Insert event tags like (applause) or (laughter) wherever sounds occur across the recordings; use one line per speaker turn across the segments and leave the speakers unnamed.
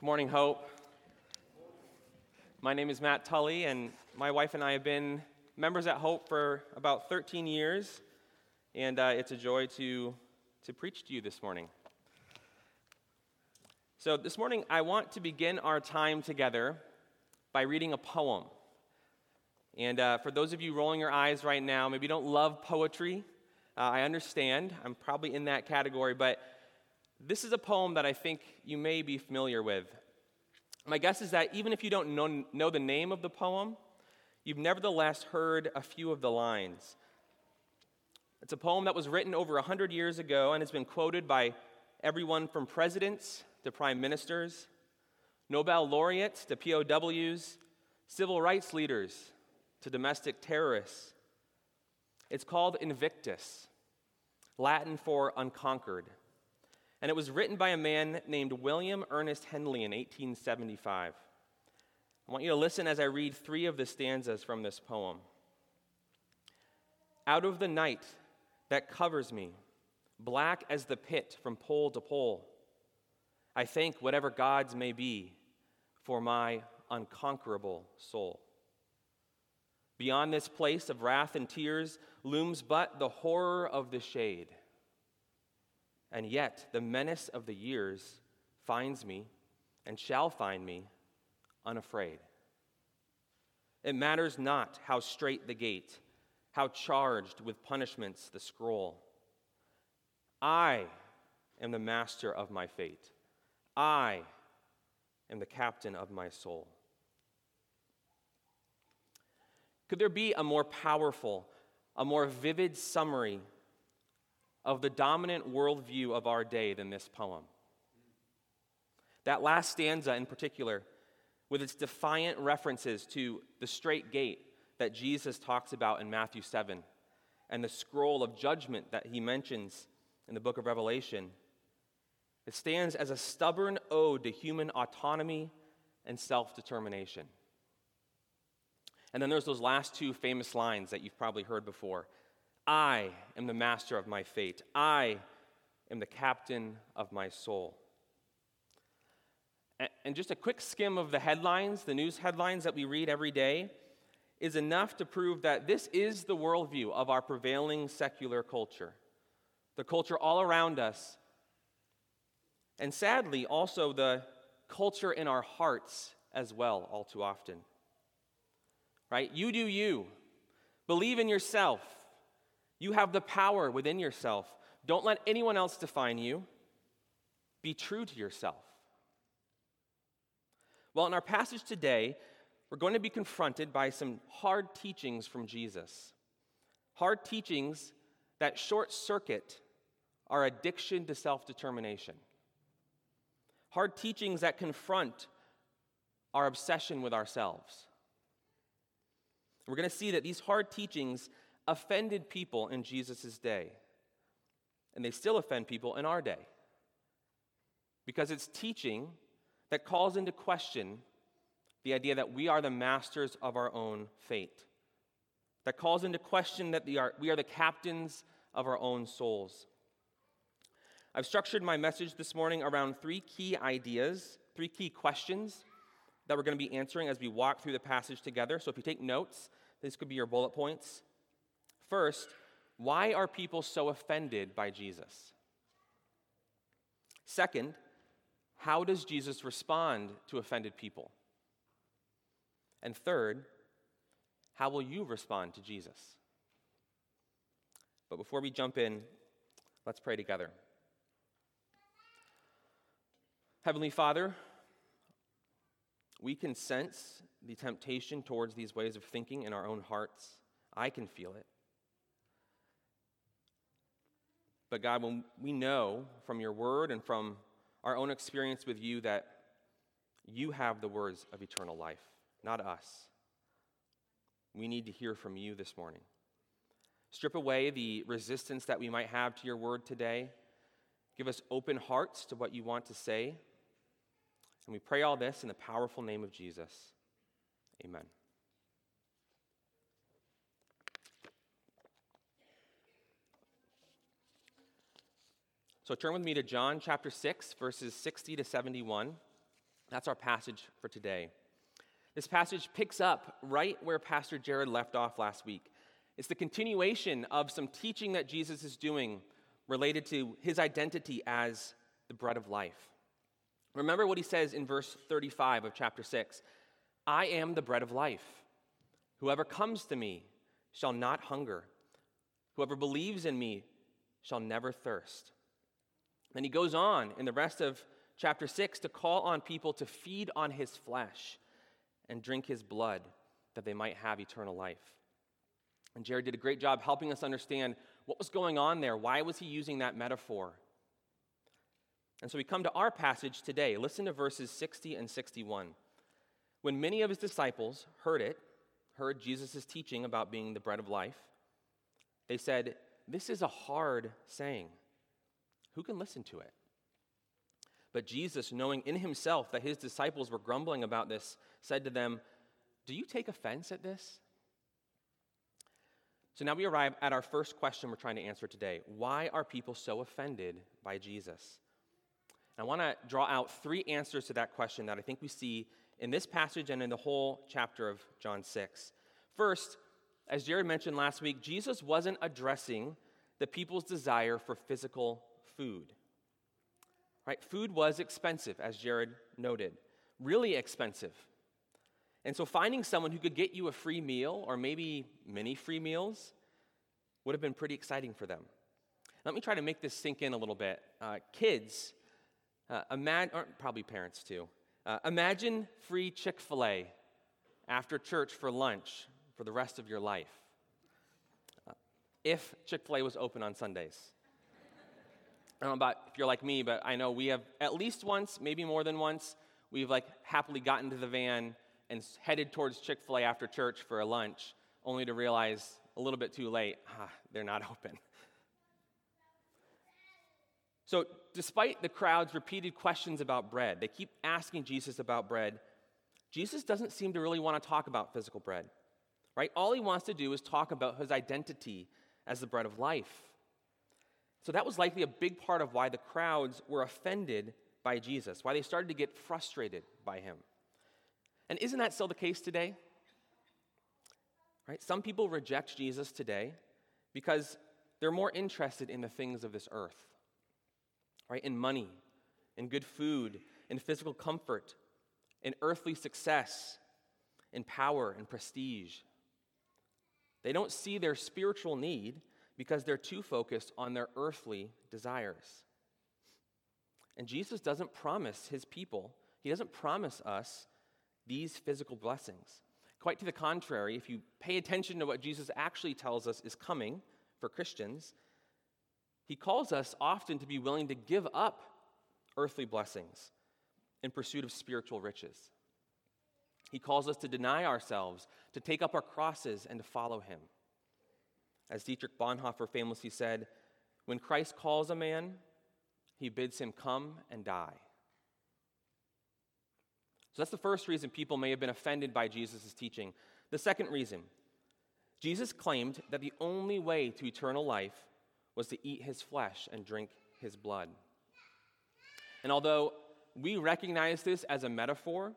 Good morning, Hope. My name is Matt Tully, and my wife and I have been members at Hope for about 13 years, and uh, it's a joy to, to preach to you this morning. So, this morning, I want to begin our time together by reading a poem. And uh, for those of you rolling your eyes right now, maybe you don't love poetry. Uh, I understand. I'm probably in that category, but this is a poem that I think you may be familiar with. My guess is that even if you don't know, know the name of the poem, you've nevertheless heard a few of the lines. It's a poem that was written over 100 years ago and has been quoted by everyone from presidents to prime ministers, Nobel laureates to POWs, civil rights leaders to domestic terrorists. It's called Invictus, Latin for unconquered and it was written by a man named William Ernest Henley in 1875. I want you to listen as I read three of the stanzas from this poem. Out of the night that covers me, black as the pit from pole to pole, I thank whatever gods may be for my unconquerable soul. Beyond this place of wrath and tears looms but the horror of the shade and yet the menace of the years finds me and shall find me unafraid. It matters not how strait the gate, how charged with punishments the scroll. I am the master of my fate. I am the captain of my soul. Could there be a more powerful, a more vivid summary of the dominant worldview of our day than this poem. That last stanza in particular, with its defiant references to the strait gate that Jesus talks about in Matthew 7 and the scroll of judgment that he mentions in the book of Revelation, it stands as a stubborn ode to human autonomy and self determination. And then there's those last two famous lines that you've probably heard before I am the master of my fate. I am the captain of my soul. And just a quick skim of the headlines, the news headlines that we read every day, is enough to prove that this is the worldview of our prevailing secular culture. The culture all around us, and sadly, also the culture in our hearts as well, all too often. Right? You do you. Believe in yourself. You have the power within yourself. Don't let anyone else define you. Be true to yourself. Well, in our passage today, we're going to be confronted by some hard teachings from Jesus. Hard teachings that short circuit our addiction to self determination. Hard teachings that confront our obsession with ourselves. We're going to see that these hard teachings offended people in Jesus' day. And they still offend people in our day. Because it's teaching that calls into question the idea that we are the masters of our own fate, that calls into question that we are, we are the captains of our own souls. I've structured my message this morning around three key ideas, three key questions that we're going to be answering as we walk through the passage together. So if you take notes, this could be your bullet points. First, why are people so offended by Jesus? Second, how does Jesus respond to offended people? And third, how will you respond to Jesus? But before we jump in, let's pray together. Heavenly Father, we can sense the temptation towards these ways of thinking in our own hearts. I can feel it. But God, when we know from your word and from our own experience with you that you have the words of eternal life, not us, we need to hear from you this morning. Strip away the resistance that we might have to your word today. Give us open hearts to what you want to say. And we pray all this in the powerful name of Jesus. Amen. So turn with me to John chapter 6, verses 60 to 71. That's our passage for today. This passage picks up right where Pastor Jared left off last week. It's the continuation of some teaching that Jesus is doing related to his identity as the bread of life. Remember what he says in verse 35 of chapter 6 I am the bread of life. Whoever comes to me shall not hunger. Whoever believes in me shall never thirst. Then he goes on in the rest of chapter 6 to call on people to feed on his flesh and drink his blood that they might have eternal life. And Jared did a great job helping us understand what was going on there. Why was he using that metaphor? And so we come to our passage today. Listen to verses 60 and 61. When many of his disciples heard it, heard Jesus' teaching about being the bread of life, they said, This is a hard saying. Who can listen to it? But Jesus, knowing in himself that his disciples were grumbling about this, said to them, Do you take offense at this? So now we arrive at our first question we're trying to answer today. Why are people so offended by Jesus? I want to draw out three answers to that question that I think we see in this passage and in the whole chapter of John 6. First, as Jared mentioned last week, Jesus wasn't addressing the people's desire for physical food. Right? Food was expensive, as Jared noted, really expensive. And so finding someone who could get you a free meal or maybe many free meals would have been pretty exciting for them. Let me try to make this sink in a little bit. Uh, kids, uh, imagine, or probably parents too, uh, imagine free Chick fil A after church for lunch for the rest of your life. Uh, if Chick fil A was open on Sundays. I don't know about if you're like me, but I know we have at least once, maybe more than once, we've like happily gotten to the van and headed towards Chick fil A after church for a lunch, only to realize a little bit too late, (laughs) ah, they're not open. So, despite the crowd's repeated questions about bread, they keep asking Jesus about bread. Jesus doesn't seem to really want to talk about physical bread, right? All he wants to do is talk about his identity as the bread of life. So, that was likely a big part of why the crowds were offended by Jesus, why they started to get frustrated by him. And isn't that still the case today? Right? Some people reject Jesus today because they're more interested in the things of this earth, right? In money, in good food, in physical comfort, in earthly success, in power and prestige. They don't see their spiritual need because they're too focused on their earthly desires. And Jesus doesn't promise his people, he doesn't promise us these physical blessings. Quite to the contrary, if you pay attention to what Jesus actually tells us is coming for Christians, he calls us often to be willing to give up earthly blessings in pursuit of spiritual riches. He calls us to deny ourselves, to take up our crosses, and to follow him. As Dietrich Bonhoeffer famously said, when Christ calls a man, he bids him come and die. So that's the first reason people may have been offended by Jesus' teaching. The second reason Jesus claimed that the only way to eternal life was to eat his flesh and drink his blood. And although we recognize this as a metaphor,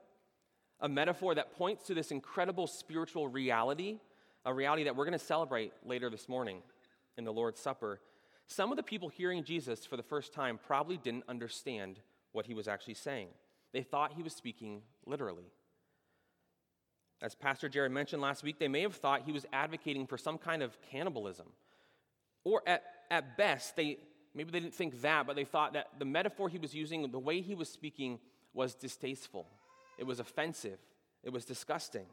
a metaphor that points to this incredible spiritual reality, a reality that we're going to celebrate later this morning in the Lord's Supper, some of the people hearing Jesus for the first time probably didn't understand what he was actually saying. They thought he was speaking literally. As Pastor Jared mentioned last week, they may have thought he was advocating for some kind of cannibalism. Or at, at best, they maybe they didn't think that, but they thought that the metaphor he was using, the way he was speaking, was distasteful. It was offensive. It was disgusting.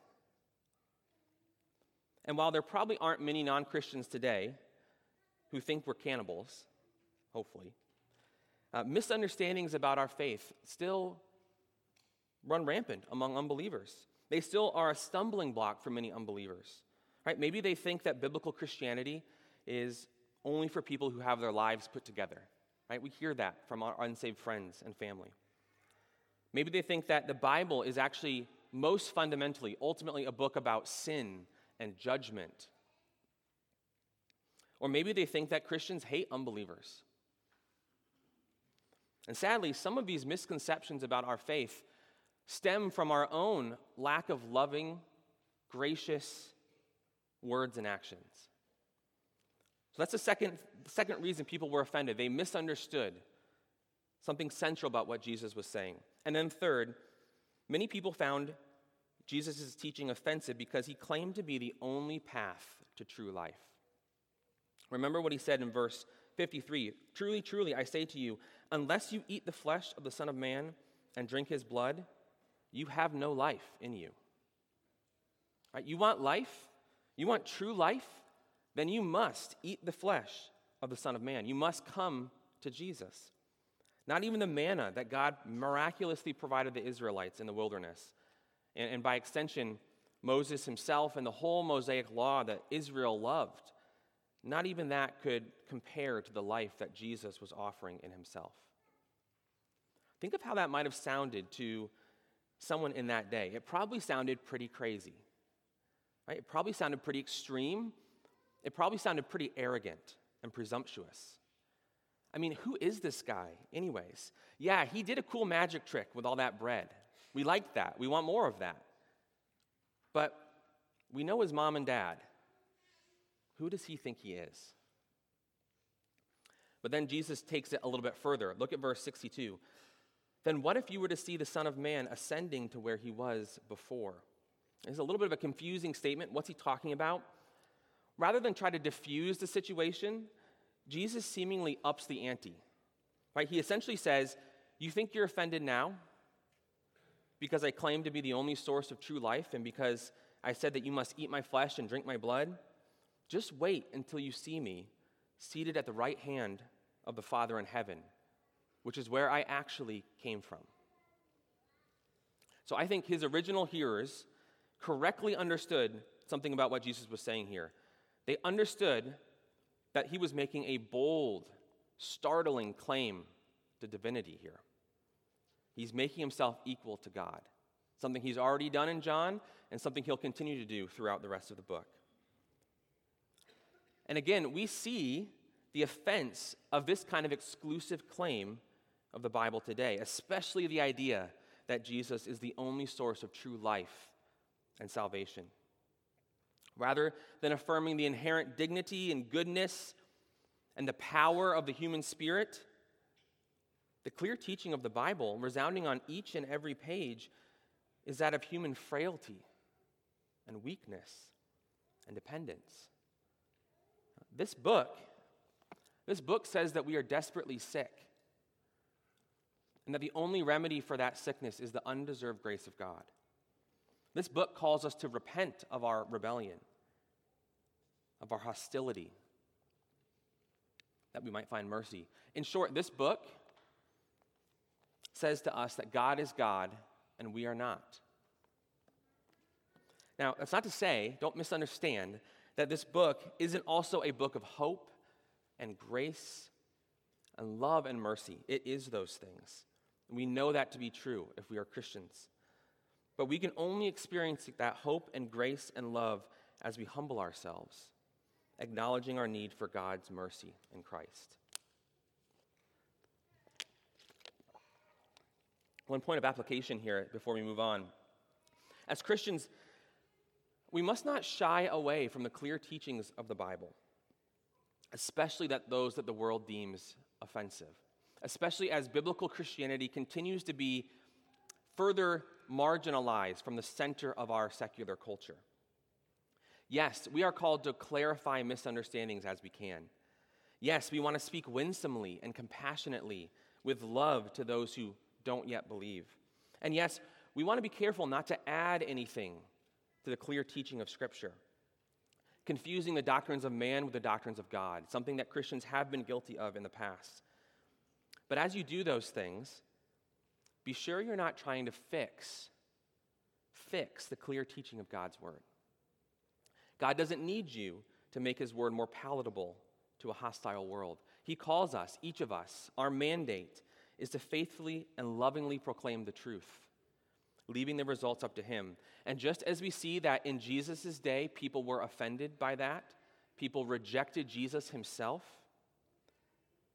And while there probably aren't many non Christians today who think we're cannibals, hopefully, uh, misunderstandings about our faith still run rampant among unbelievers. They still are a stumbling block for many unbelievers. Right? Maybe they think that biblical Christianity is only for people who have their lives put together. Right? We hear that from our unsaved friends and family. Maybe they think that the Bible is actually most fundamentally, ultimately, a book about sin and judgment. Or maybe they think that Christians hate unbelievers. And sadly, some of these misconceptions about our faith stem from our own lack of loving, gracious words and actions. So that's the second, second reason people were offended. They misunderstood something central about what Jesus was saying. And then, third, many people found Jesus' teaching offensive because he claimed to be the only path to true life. Remember what he said in verse 53 Truly, truly, I say to you, unless you eat the flesh of the Son of Man and drink his blood, you have no life in you. Right? You want life? You want true life? Then you must eat the flesh of the Son of Man. You must come to Jesus. Not even the manna that God miraculously provided the Israelites in the wilderness, and, and by extension, Moses himself and the whole Mosaic law that Israel loved, not even that could compare to the life that Jesus was offering in himself. Think of how that might have sounded to someone in that day. It probably sounded pretty crazy. Right? It probably sounded pretty extreme. It probably sounded pretty arrogant and presumptuous. I mean, who is this guy, anyways? Yeah, he did a cool magic trick with all that bread. We like that. We want more of that. But we know his mom and dad. Who does he think he is? But then Jesus takes it a little bit further. Look at verse 62. Then what if you were to see the Son of Man ascending to where he was before? It's a little bit of a confusing statement. What's he talking about? Rather than try to diffuse the situation, Jesus seemingly ups the ante. Right? He essentially says, You think you're offended now? Because I claim to be the only source of true life and because I said that you must eat my flesh and drink my blood, just wait until you see me seated at the right hand of the Father in heaven, which is where I actually came from. So I think his original hearers correctly understood something about what Jesus was saying here. They understood that he was making a bold, startling claim to divinity here. He's making himself equal to God, something he's already done in John and something he'll continue to do throughout the rest of the book. And again, we see the offense of this kind of exclusive claim of the Bible today, especially the idea that Jesus is the only source of true life and salvation. Rather than affirming the inherent dignity and goodness and the power of the human spirit, the clear teaching of the Bible, resounding on each and every page, is that of human frailty and weakness and dependence. This book, this book says that we are desperately sick and that the only remedy for that sickness is the undeserved grace of God. This book calls us to repent of our rebellion, of our hostility, that we might find mercy. In short, this book says to us that God is God and we are not. Now, that's not to say, don't misunderstand, that this book isn't also a book of hope and grace and love and mercy. It is those things. We know that to be true if we are Christians. But we can only experience that hope and grace and love as we humble ourselves, acknowledging our need for God's mercy in Christ. One point of application here before we move on. As Christians, we must not shy away from the clear teachings of the Bible, especially that those that the world deems offensive, especially as biblical Christianity continues to be further marginalized from the center of our secular culture. Yes, we are called to clarify misunderstandings as we can. Yes, we want to speak winsomely and compassionately with love to those who don't yet believe. And yes, we want to be careful not to add anything to the clear teaching of Scripture, confusing the doctrines of man with the doctrines of God, something that Christians have been guilty of in the past. But as you do those things, be sure you're not trying to fix fix the clear teaching of God's word. God doesn't need you to make his word more palatable to a hostile world. He calls us, each of us, our mandate is to faithfully and lovingly proclaim the truth, leaving the results up to Him. And just as we see that in Jesus' day, people were offended by that, people rejected Jesus Himself,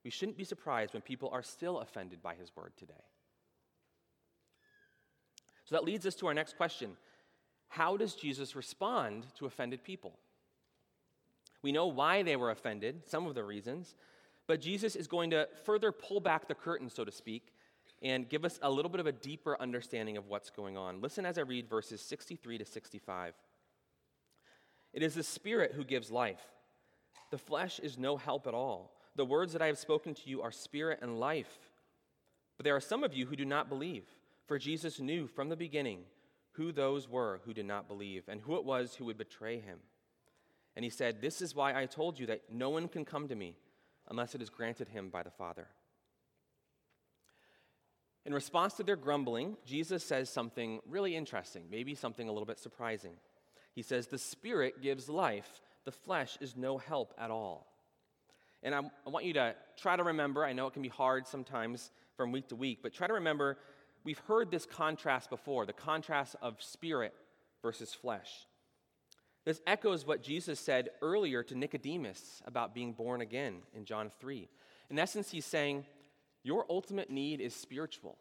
we shouldn't be surprised when people are still offended by His word today. So that leads us to our next question How does Jesus respond to offended people? We know why they were offended, some of the reasons, but Jesus is going to further pull back the curtain, so to speak, and give us a little bit of a deeper understanding of what's going on. Listen as I read verses 63 to 65. It is the Spirit who gives life. The flesh is no help at all. The words that I have spoken to you are spirit and life. But there are some of you who do not believe, for Jesus knew from the beginning who those were who did not believe and who it was who would betray him. And he said, This is why I told you that no one can come to me unless it is granted him by the Father. In response to their grumbling, Jesus says something really interesting, maybe something a little bit surprising. He says, The Spirit gives life, the flesh is no help at all. And I, I, want you to try to remember, I know it can be hard sometimes from week to week, but try to remember we've heard this contrast before the contrast of spirit versus flesh. This echoes what Jesus said earlier to Nicodemus about being born again in John 3. In essence, he's saying, Your ultimate need is spiritual,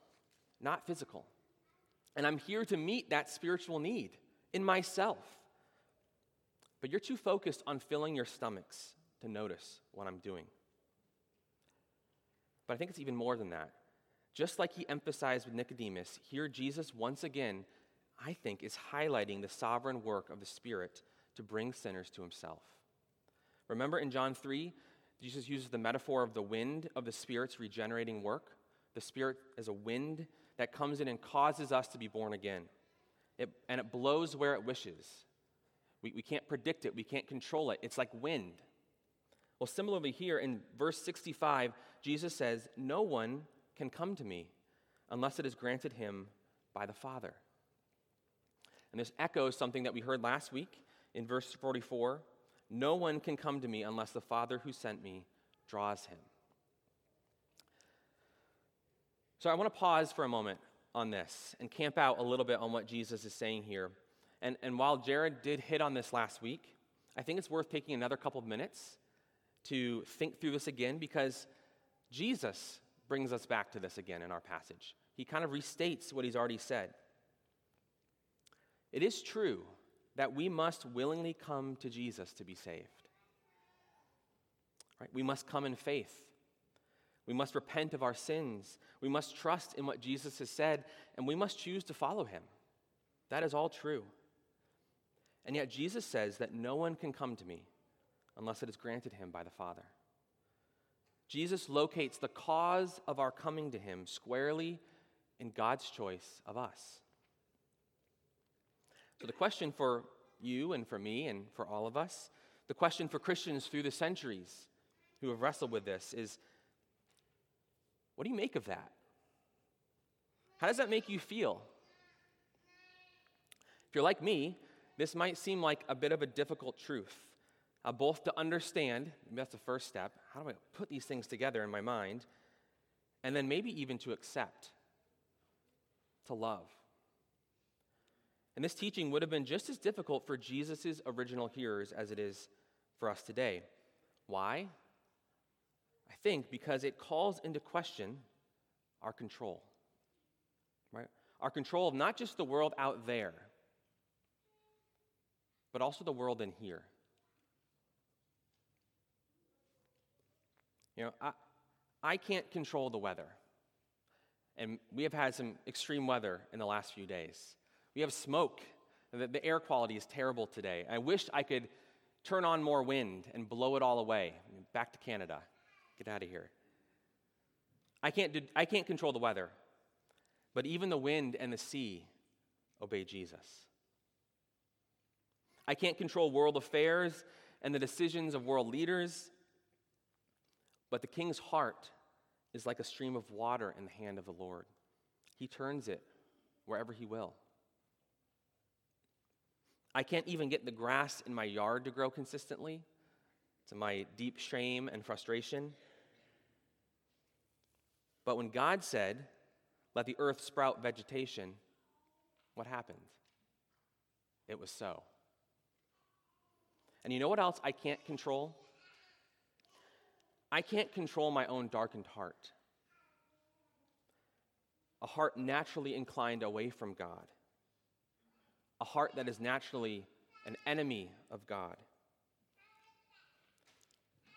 not physical. And I'm here to meet that spiritual need in myself. But you're too focused on filling your stomachs to notice what I'm doing. But I think it's even more than that. Just like he emphasized with Nicodemus, here Jesus once again, I think, is highlighting the sovereign work of the Spirit to bring sinners to himself. Remember in John 3, Jesus uses the metaphor of the wind of the Spirit's regenerating work. The Spirit is a wind that comes in and causes us to be born again. It, and it blows where it wishes. We, we can't predict it, we can't control it. It's like wind. Well, similarly, here in verse 65, Jesus says, No one can come to me unless it is granted him by the Father. And this echoes something that we heard last week in verse 44 No one can come to me unless the Father who sent me draws him. So I want to pause for a moment on this and camp out a little bit on what Jesus is saying here and, and while Jared did hit on this last week, I think it's worth taking another couple of minutes to think through this again because Jesus brings us back to this again in our passage. He kind of restates what he's already said. It is true that we must willingly come to Jesus to be saved. Right? We must come in faith. We must repent of our sins. We must trust in what Jesus has said, and we must choose to follow him. That is all true. And yet Jesus says that no one can come to me unless it is granted him by the Father. Jesus locates the cause of our coming to him squarely in God's choice of us. So, the question for you and for me and for all of us, the question for Christians through the centuries who have wrestled with this is what do you make of that? How does that make you feel? If you're like me, this might seem like a bit of a difficult truth, uh, both to understand, that's the first step, how do I put these things together in my mind, and then maybe even to accept, to love. And this teaching would have been just as difficult for Jesus' original hearers as it is for us today. Why? I think because it calls into question our control. Right? Our control of not just the world out there, but also the world in here. You know, I, I can't control the weather. And we have had some extreme weather in the last few days. We have smoke. The, the air quality is terrible today. I wish I could turn on more wind and blow it all away. Back to Canada. Get out of here. I can't, do, I can't control the weather, but even the wind and the sea obey Jesus. I can't control world affairs and the decisions of world leaders, but the king's heart is like a stream of water in the hand of the Lord. He turns it wherever he will. I can't even get the grass in my yard to grow consistently, to my deep shame and frustration. But when God said, Let the earth sprout vegetation, what happened? It was so. And you know what else I can't control? I can't control my own darkened heart. a heart naturally inclined away from God, a heart that is naturally an enemy of God.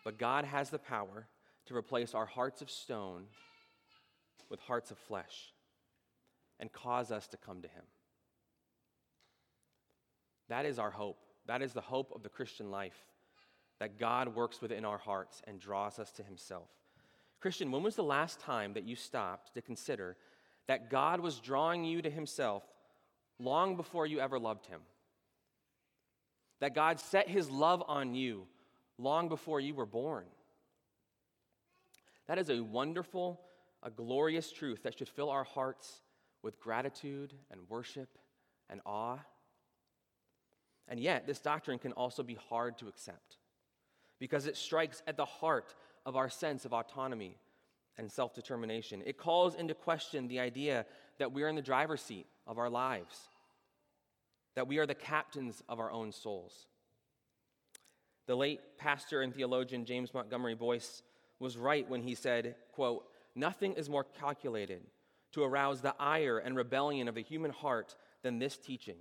But God has the power to replace our hearts of stone with hearts of flesh and cause us to come to Him. That is our hope. That is the hope of the Christian life that God works within our hearts and draws us to Himself. Christian, when was the last time that you stopped to consider that God was drawing you to Himself long before you ever loved Him? That God set His love on you long before you were born? That is a wonderful, a glorious truth that should fill our hearts with gratitude and worship and awe. And yet, this doctrine can also be hard to accept because it strikes at the heart of our sense of autonomy and self determination. It calls into question the idea that we are in the driver's seat of our lives, that we are the captains of our own souls. The late pastor and theologian James Montgomery Boice was right when he said, quote, Nothing is more calculated to arouse the ire and rebellion of the human heart than this teaching.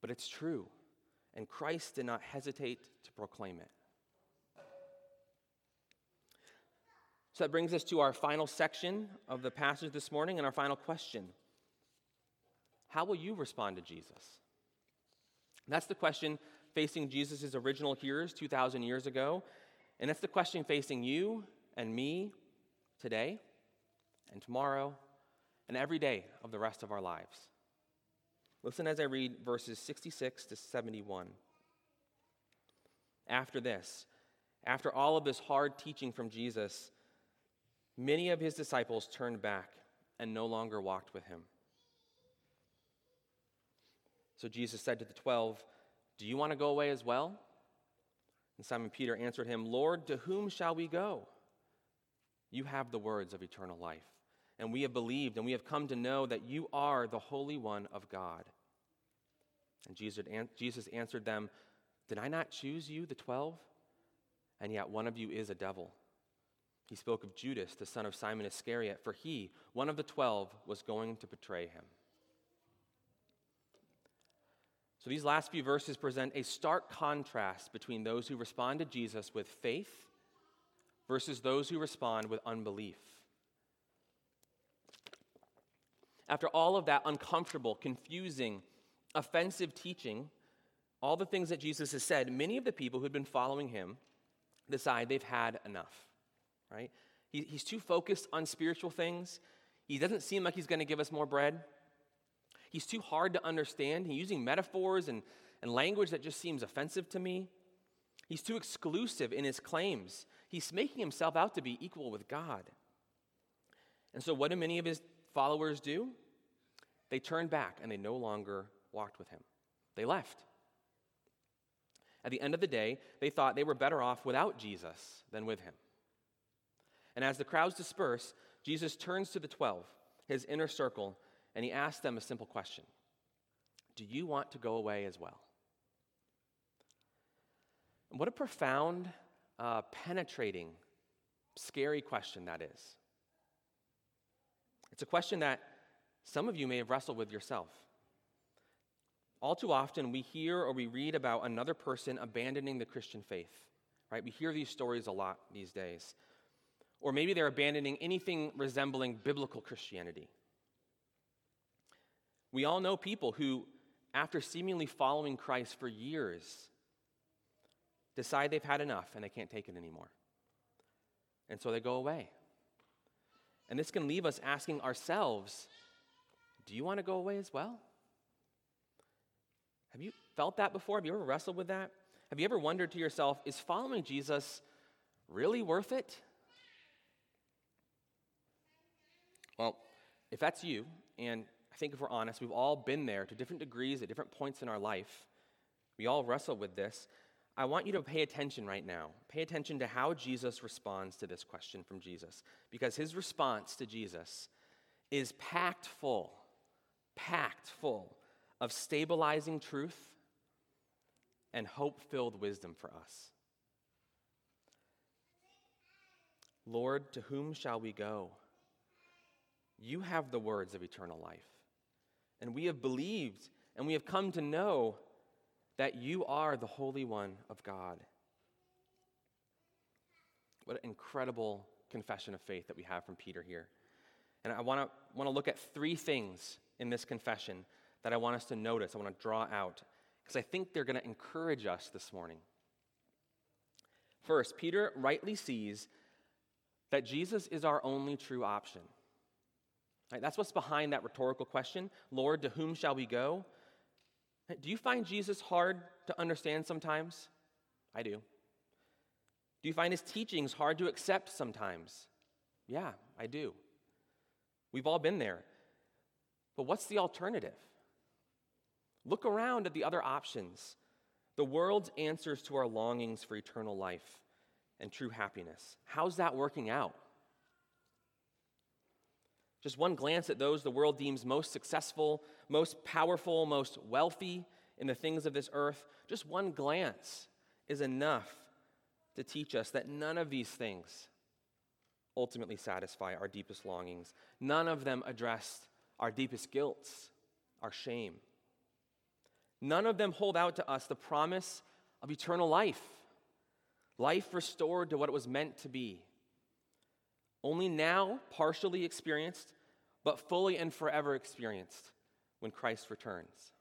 But it's true, and Christ did not hesitate to proclaim it. So that brings us to our final section of the passage this morning and our final question How will you respond to Jesus? that's the question facing Jesus' original hearers 2,000 years ago. And that's the question facing you and me today and tomorrow and every day of the rest of our lives. Listen as I read verses 66 to 71. After this, after all of this hard teaching from Jesus, Many of his disciples turned back and no longer walked with him. So Jesus said to the twelve, Do you want to go away as well? And Simon Peter answered him, Lord, to whom shall we go? You have the words of eternal life, and we have believed, and we have come to know that you are the Holy One of God. And Jesus answered them, Did I not choose you, the twelve? And yet one of you is a devil. He spoke of Judas, the son of Simon Iscariot, for he, one of the twelve, was going to betray him. So these last few verses present a stark contrast between those who respond to Jesus with faith versus those who respond with unbelief. After all of that uncomfortable, confusing, offensive teaching, all the things that Jesus has said, many of the people who'd been following him decide they've had enough right? He, he's too focused on spiritual things. He doesn't seem like he's going to give us more bread. He's too hard to understand. He's using metaphors and, and language that just seems offensive to me. He's too exclusive in his claims. He's making himself out to be equal with God. And so, what do many of his followers do? They turned back and they no longer walked with him. They left. At the end of the day, they thought they were better off without Jesus than with him. And as the crowds disperse, Jesus turns to the 12, his inner circle, and he asks them a simple question Do you want to go away as well? And what a profound, uh, penetrating, scary question that is. It's a question that some of you may have wrestled with yourself. All too often, we hear or we read about another person abandoning the Christian faith, right? We hear these stories a lot these days. Or maybe they're abandoning anything resembling biblical Christianity. We all know people who, after seemingly following Christ for years, decide they've had enough and they can't take it anymore. And so they go away. And this can leave us asking ourselves do you want to go away as well? Have you felt that before? Have you ever wrestled with that? Have you ever wondered to yourself, is following Jesus really worth it? Well, if that's you, and I think if we're honest, we've all been there to different degrees at different points in our life. We all wrestle with this. I want you to pay attention right now. Pay attention to how Jesus responds to this question from Jesus, because his response to Jesus is packed full, packed full of stabilizing truth and hope filled wisdom for us. Lord, to whom shall we go? You have the words of eternal life. And we have believed and we have come to know that you are the Holy One of God. What an incredible confession of faith that we have from Peter here. And I want to want to look at three things in this confession that I want us to notice, I want to draw out, because I think they're going to encourage us this morning. First, Peter rightly sees that Jesus is our only true option. Right, that's what's behind that rhetorical question Lord, to whom shall we go? Do you find Jesus hard to understand sometimes? I do. Do you find his teachings hard to accept sometimes? Yeah, I do. We've all been there. But what's the alternative? Look around at the other options. The world's answers to our longings for eternal life and true happiness. How's that working out? Just one glance at those the world deems most successful, most powerful, most wealthy in the things of this earth, just one glance is enough to teach us that none of these things ultimately satisfy our deepest longings. None of them address our deepest guilts, our shame. None of them hold out to us the promise of eternal life, life restored to what it was meant to be. Only now partially experienced, but fully and forever experienced when Christ returns.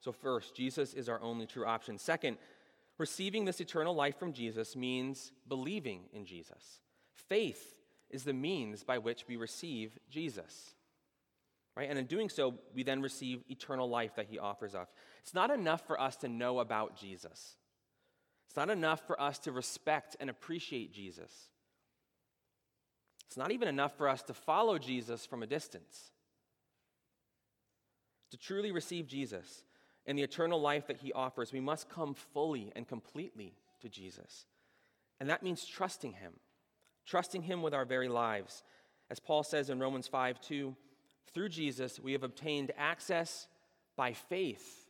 So, first, Jesus is our only true option. Second, receiving this eternal life from Jesus means believing in Jesus. Faith is the means by which we receive Jesus. Right? And in doing so, we then receive eternal life that he offers us. It's not enough for us to know about Jesus. It's not enough for us to respect and appreciate Jesus. It's not even enough for us to follow Jesus from a distance. To truly receive Jesus and the eternal life that he offers, we must come fully and completely to Jesus. And that means trusting him, trusting him with our very lives. As Paul says in Romans 5 2, through Jesus, we have obtained access by faith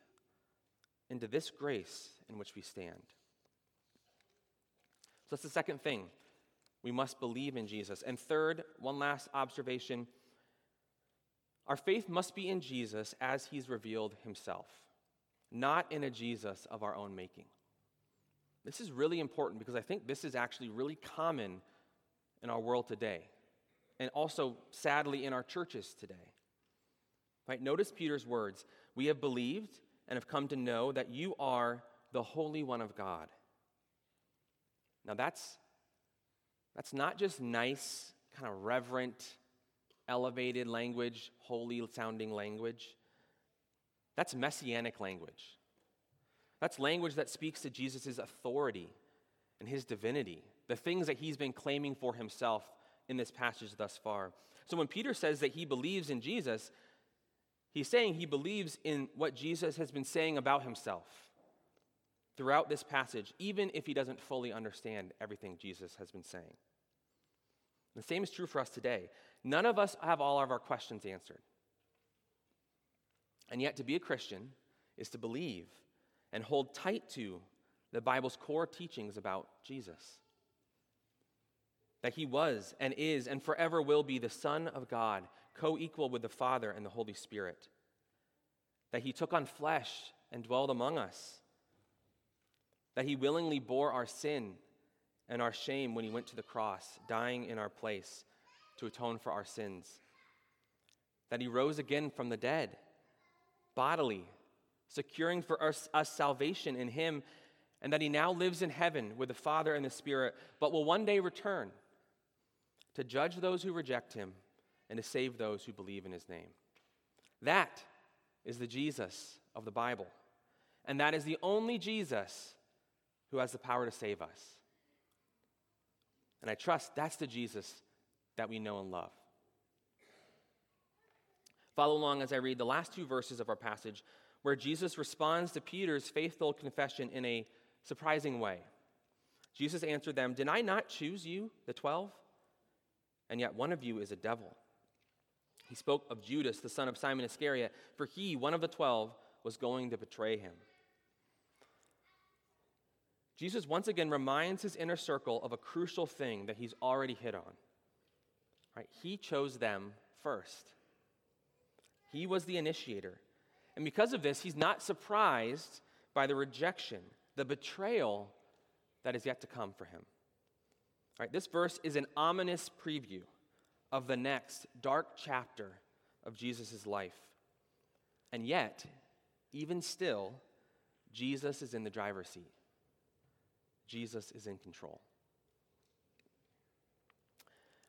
into this grace in which we stand. So that's the second thing. We must believe in Jesus. And third, one last observation our faith must be in Jesus as he's revealed himself, not in a Jesus of our own making. This is really important because I think this is actually really common in our world today and also sadly in our churches today. Right? Notice Peter's words We have believed and have come to know that you are the Holy One of God. Now, that's, that's not just nice, kind of reverent, elevated language, holy sounding language. That's messianic language. That's language that speaks to Jesus' authority and his divinity, the things that he's been claiming for himself in this passage thus far. So when Peter says that he believes in Jesus, he's saying he believes in what Jesus has been saying about himself throughout this passage, even if he doesn't fully understand everything Jesus has been saying. The same is true for us today. None of us have all of our questions answered. And yet, to be a Christian is to believe and hold tight to the Bible's core teachings about Jesus that he was and is and forever will be the Son of God, co equal with the Father and the Holy Spirit. That he took on flesh and dwelled among us. That he willingly bore our sin and our shame when he went to the cross, dying in our place to atone for our sins. That he rose again from the dead, bodily, securing for us, us salvation in him, and that he now lives in heaven with the Father and the Spirit, but will one day return to judge those who reject him, and to save those who believe in his name. That is the Jesus of the Bible. And that is the only Jesus who has the power to save us. And I trust that's the Jesus that we know and love. Follow along as I read the last two verses of our passage where Jesus responds to Peter's faithful confession in a surprising way. Jesus answered them, Did I not choose you, the twelve? and yet one of you is a devil. He spoke of Judas, the son of Simon Iscariot, for he, one of the twelve, was going to betray him. Jesus once again reminds his inner circle of a crucial thing that he's already hit on. Right? He chose them first. He was the initiator. And because of this, he's not surprised by the rejection, the betrayal that is yet to come for him. All right, this verse is an ominous preview of the next dark chapter of Jesus' life. And yet, even still, Jesus is in the driver's seat. Jesus is in control.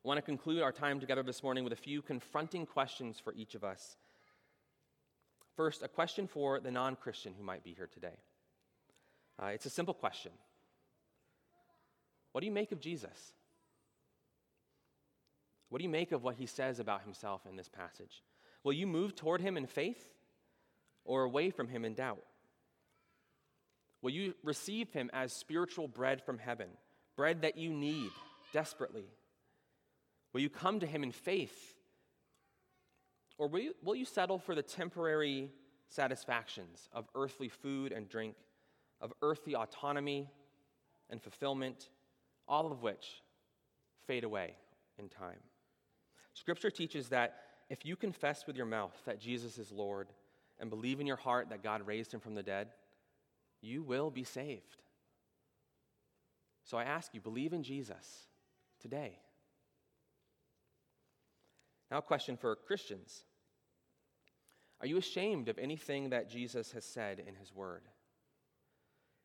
I want to conclude our time together this morning with a few confronting questions for each of us. First, a question for the non Christian who might be here today. Uh, it's a simple question What do you make of Jesus? What do you make of what he says about himself in this passage? Will you move toward him in faith or away from him in doubt? Will you receive him as spiritual bread from heaven, bread that you need desperately? Will you come to him in faith? Or will you, will you settle for the temporary satisfactions of earthly food and drink, of earthly autonomy and fulfillment, all of which fade away in time? Scripture teaches that if you confess with your mouth that Jesus is Lord and believe in your heart that God raised him from the dead, you will be saved. So I ask you, believe in Jesus today. Now, a question for Christians Are you ashamed of anything that Jesus has said in his word?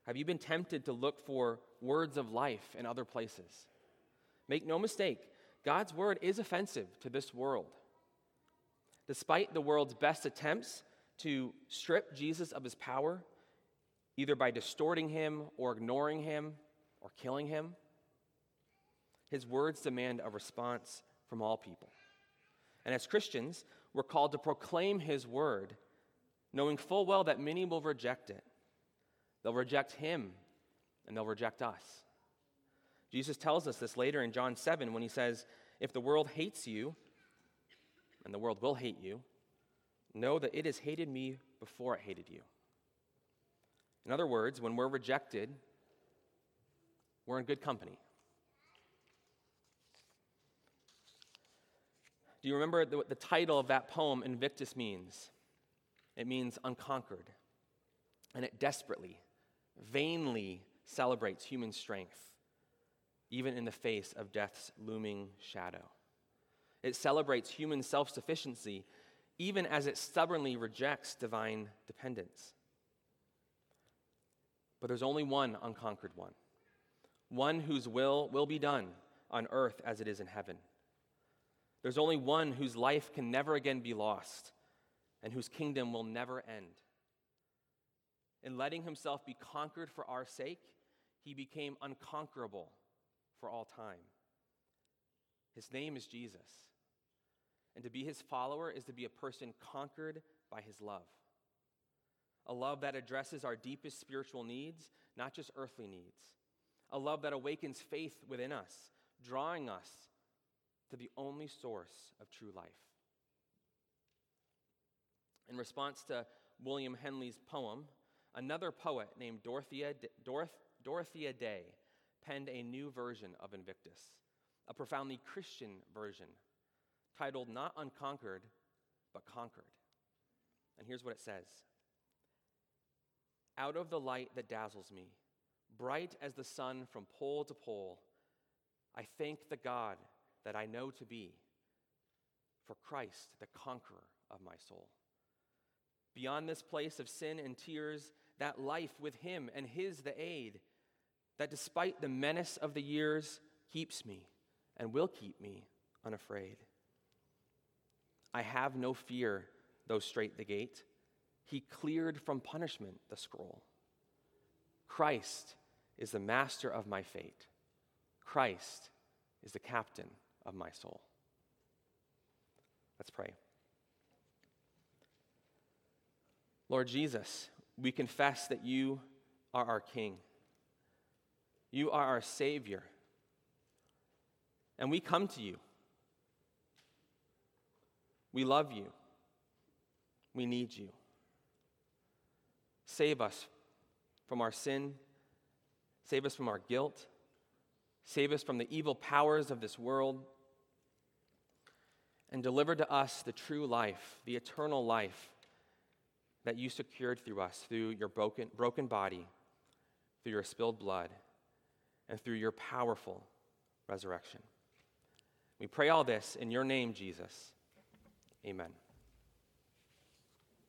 Have you been tempted to look for words of life in other places? Make no mistake, God's word is offensive to this world. Despite the world's best attempts to strip Jesus of his power, either by distorting him or ignoring him or killing him, his words demand a response from all people. And as Christians, we're called to proclaim his word, knowing full well that many will reject it. They'll reject him and they'll reject us. Jesus tells us this later in John 7 when he says, If the world hates you, and the world will hate you, know that it has hated me before it hated you. In other words, when we're rejected, we're in good company. Do you remember the, the title of that poem, Invictus, means? It means unconquered. And it desperately, vainly celebrates human strength, even in the face of death's looming shadow. It celebrates human self sufficiency, even as it stubbornly rejects divine dependence. But there's only one unconquered one, one whose will will be done on earth as it is in heaven. There's only one whose life can never again be lost and whose kingdom will never end. In letting himself be conquered for our sake, he became unconquerable for all time. His name is Jesus. And to be his follower is to be a person conquered by his love. A love that addresses our deepest spiritual needs, not just earthly needs. A love that awakens faith within us, drawing us to the only source of true life. In response to William Henley's poem, another poet named Dorothea, Dorothea Day penned a new version of Invictus, a profoundly Christian version titled not Unconquered, but Conquered. And here's what it says Out of the light that dazzles me, bright as the sun from pole to pole, I thank the God that I know to be, for Christ, the conqueror of my soul. Beyond this place of sin and tears, that life with Him and His the aid, that despite the menace of the years, keeps me and will keep me unafraid. I have no fear, though strait the gate. He cleared from punishment the scroll. Christ is the master of my fate. Christ is the captain of my soul. Let's pray. Lord Jesus, we confess that you are our King. You are our Savior. And we come to you. We love you. We need you. Save us from our sin. Save us from our guilt. Save us from the evil powers of this world. and deliver to us the true life, the eternal life that you secured through us, through your broken, broken body, through your spilled blood, and through your powerful resurrection. We pray all this in your name, Jesus. Amen.